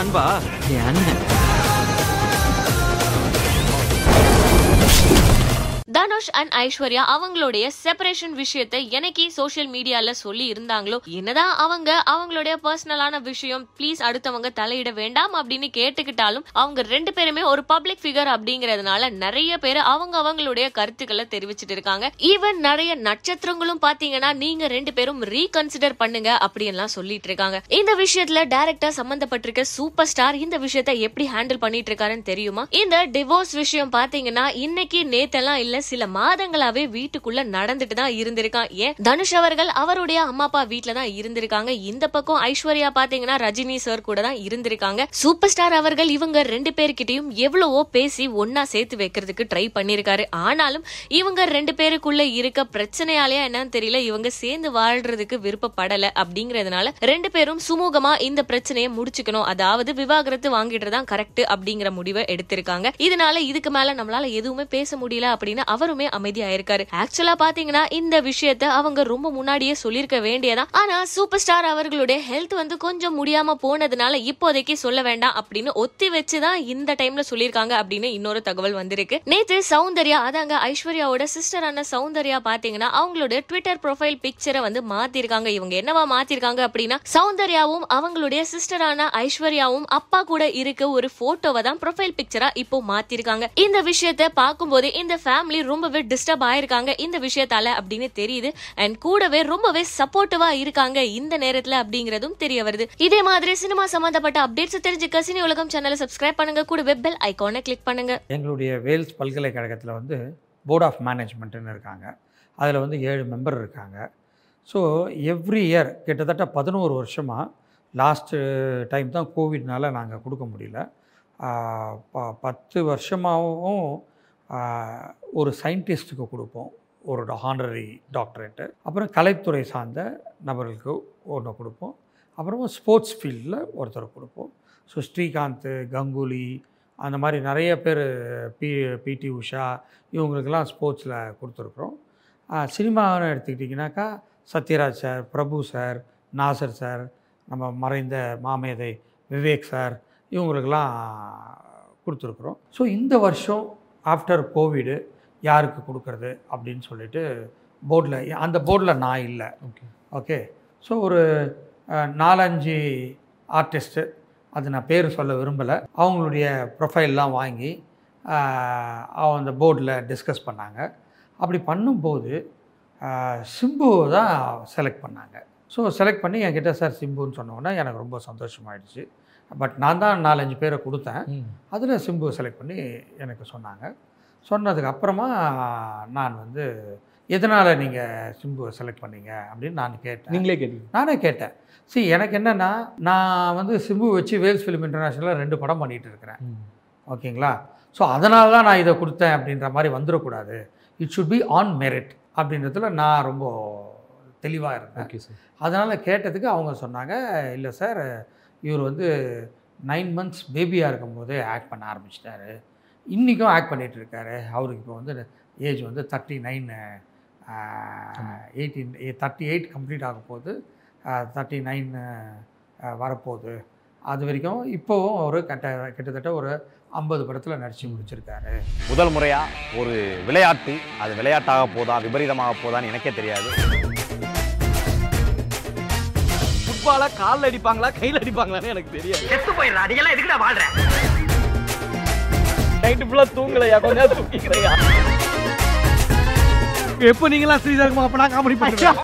안 봐. 네, 안 해. Dhanush and Aishwarya அவங்களுடைய separation விஷயத்தை எனக்கு சோசியல் மீடியால சொல்லி இருந்தாங்களோ என்னதான் அவங்க அவங்களுடைய பர்சனலான விஷயம் ப்ளீஸ் அடுத்தவங்க தலையிட வேண்டாம் அப்படின்னு கேட்டுக்கிட்டாலும் அவங்க ரெண்டு பேருமே ஒரு பப்ளிக் ஃபிகர் அப்படிங்கறதுனால நிறைய பேர் அவங்க அவங்களுடைய கருத்துக்களை தெரிவிச்சிட்டு இருக்காங்க. ஈவன் நிறைய நட்சத்திரங்களும் பாத்தீங்கன்னா நீங்க ரெண்டு பேரும் ரீகன்சிடர் பண்ணுங்க அப்படின்லாம் சொல்லிட்டு இருக்காங்க. இந்த விஷயத்துல டைரக்டா சம்பந்தப்பட்டிருக்க சூப்பர் ஸ்டார் இந்த விஷயத்தை எப்படி ஹேண்டில் பண்ணிட்டு இருக்காருன்னு தெரியுமா? இந்த டிவோர்ஸ் விஷயம் பாத்தீங்கன்னா இன்னைக்கு நேத்தெல்லாம் இல்ல சில மாதங்களாவே வீட்டுக்குள்ள நடந்துட்டு தான் இருந்திருக்கான். ஏன்? தனுஷ் அவர்கள் அவருடைய அம்மா அப்பா வீட்டுல தான் இருந்திருக்காங்க. இந்த பக்கம் ஐஸ்வர்யா பாத்தீங்கன்னா ரஜினி சார் கூட தான் இருந்திருக்காங்க. சூப்பர் ஸ்டார் அவர்கள் இவங்க ரெண்டு பேர்கிட்டயும் எவ்வளவோ பேசி ஒன்னா சேர்த்து வைக்கிறதுக்கு ட்ரை பண்ணிருக்காரு. ஆனாலும் இவங்க ரெண்டு பேருக்குள்ள இருக்க பிரச்சனையாலயா என்னன்னு தெரியல. இவங்க சேர்ந்து வாழ்றதுக்கு விருப்பப்படல அப்படிங்கறதுனால ரெண்டு பேரும் சுமூகமா இந்த பிரச்சனையை முடிச்சுக்கணும். அதாவது விவாகரத்து வாங்கிட்டு தான் கரெக்ட் அப்படிங்கிற முடிவை எடுத்திருக்காங்க. இதனால இதுக்கு மேல நம்மளால எதுவுமே பேச முடியல அப்படின்னு அவருமே அமைதியாயிருக்காரு. ஆக்சுவலா பாத்தீங்கன்னா இந்த விஷயத்த அவங்க ரொம்ப முன்னாடியே சொல்லிருக்க வேண்டியதா? ஆனா சூப்பர் ஸ்டார் அவர்களுடைய ஹெல்த் வந்து கொஞ்சம் முடியாம போனதுனால இப்போதைக்கு சொல்ல வேண்டாம் அப்படின்னு ஒத்தி வச்சுதான் இந்த டைம்ல சொல்லிருக்காங்க அப்படின்னு இன்னொரு தகவல் வந்திருக்கு. நேத்து சௌந்தர்யா அதாங்க ஐஸ்வர்யாவோட சிஸ்டரான சௌந்தர்யா பாத்தீங்கன்னா அவங்களோட ட்விட்டர் ப்ரொஃபைல் பிக்சரை வந்து மாத்திருக்காங்க. இவங்க என்னவா மாத்திருக்காங்க அப்படின்னா சௌந்தர்யாவும் அவங்களுடைய சிஸ்டரான ஐஸ்வர்யாவும் அப்பா கூட இருக்க ஒரு போட்டோவை தான் ப்ரொஃபைல் பிக்சரா இப்போ மாத்திருக்காங்க. இந்த விஷயத்த பார்க்கும்போது இந்த ஃபேமிலி ரொம்பவே டிஸ்டர்ப் ஆயிருக்காங்க இந்த விஷயத்தால அப்படின்னு தெரியுது. அண்ட் கூடவே ரொம்பவே சப்போர்ட்டிவா இருக்காங்க இந்த நேரத்துல அப்படிங்கறதும் தெரிய வருது. இதே மாதிரி சினிமா சம்பந்தப்பட்ட அப்டேட்ஸ் தெரிஞ்சுக்க சினி உலகம் சேனலை சப்ஸ்கிரைப் பண்ணுங்க. கூடவே பெல் ஐக்கானை கிளிக் பண்ணுங்க. எங்களுடைய வேல்ஸ் பல்கலைக்கழகத்தில் வந்து போர்ட் ஆஃப் மேனேஜ்மெண்ட்டுன்னு இருக்காங்க. அதில் வந்து ஏழு மெம்பர் இருக்காங்க. ஸோ எவ்ரி இயர் கிட்டத்தட்ட பதினோரு வருஷமாக லாஸ்ட்டு டைம் தான் கோவிட்னால நாங்கள் கொடுக்க முடியல. ப பத்து வருஷமாகவும் ஒரு சயின்டிஸ்ட்டுக்கு கொடுப்போம். ஒரு ஹானரரி டாக்டரேட்டு. அப்புறம் கலைத்துறை சார்ந்த நபர்களுக்கு ஒன்று கொடுப்போம். அப்புறமா ஸ்போர்ட்ஸ் ஃபீல்டில் ஒருத்தர் கொடுப்போம். ஸோ ஸ்ரீகாந்த் கங்குலி அந்த மாதிரி நிறைய பேர் பி பிடி உஷா இவங்களுக்கெல்லாம் ஸ்போர்ட்ஸில் கொடுத்துருக்குறோம். சினிமான்னு எடுத்துக்கிட்டிங்கனாக்கா Sathyaraj sir Prabhu sir Nassar sir நம்ம மறைந்த மாமேதை விவேக் சார் இவங்களுக்கெல்லாம் கொடுத்துருக்குறோம். ஸோ இந்த வருஷம் ஆஃப்டர் கோவிடு யாருக்கு கொடுக்கறது அப்படின்னு சொல்லிட்டு போர்டில் அந்த போர்டில் நான் இல்லை. ஓகே ஓகே ஸோ ஒரு நாலஞ்சு ஆர்டிஸ்ட்டு அது நான் பேர் சொல்ல விரும்பலை. அவங்களுடைய ப்ரொஃபைல்லாம் வாங்கி அந்த போர்டில் டிஸ்கஸ் பண்ணாங்க. அப்படி பண்ணும்போது சிம்பு தான் செலக்ட் பண்ணாங்க. ஸோ செலக்ட் பண்ணி என்கிட்ட சார் சிம்புன்னு சொன்னோன்னே எனக்கு ரொம்ப சந்தோஷமாயிடுச்சு. பட் நான் தான் நாலஞ்சு பேரை கொடுத்தேன். அதில் சிம்பு செலக்ட் பண்ணி எனக்கு சொன்னாங்க. சொன்னதுக்கு அப்புறமா நான் வந்து எதனால் நீங்கள் சிம்புவை செலக்ட் பண்ணீங்க? அப்படின்னு நான் கேட்டேன். நீங்களே கேட்டீங்க. நானே கேட்டேன். See எனக்கு என்னென்னா நான் வந்து சிம்பு வச்சு வேல்ஸ் ஃபிலிம் இன்டர்நேஷனலில் ரெண்டு படம் பண்ணிகிட்டு இருக்கிறேன். ஓகேங்களா? ஸோ அதனால தான் நான் இதை கொடுத்தேன் அப்படின்ற மாதிரி வந்துடக்கூடாது. It should be on merit அப்படின்றதுல நான் ரொம்ப தெளிவாக இருந்தேன். சார் அதனால் கேட்டதுக்கு அவங்க சொன்னாங்க இல்லை சார் இவர் வந்து நைன் மந்த்ஸ் பேபியாக இருக்கும்போதே ஆக்ட் பண்ண ஆரம்பிச்சிட்டாரு. இன்றைக்கும் ஆக்ட் பண்ணிகிட்ருக்காரு அவருக்கு இப்போ வந்து ஏஜ் வந்து thirty nine eighteen thirty eight complete ஆக போகுது தேர்ட்டி நைன் வரப்போகுது. அது வரைக்கும் இப்போவும் அவர் கட்ட கிட்டத்தட்ட ஒரு ஐம்பது படத்தில் நடித்து முடிச்சிருக்காரு. முதல் முறையாக ஒரு விளையாட்டு அது விளையாட்டாக போதா விபரீதமாக போதான்னு எனக்கே தெரியாது. ஃபுட்பாலா கால்ல அடிப்பாங்களா கையில அடிப்பாங்களான்னு எனக்கு தெரியாது. செத்து போயிடுறா நீ எல்லாம் எதுக்குடா வாழ்ற? நைட்டு ஃபுல்லா தூங்கலையா? கொஞ்ச நேரம் தூங்கிக்கிறையா? எப்போ நீங்களாம் ஸ்ரீதர்மா அப்ப நான் காமெடி பண்ணுறேன்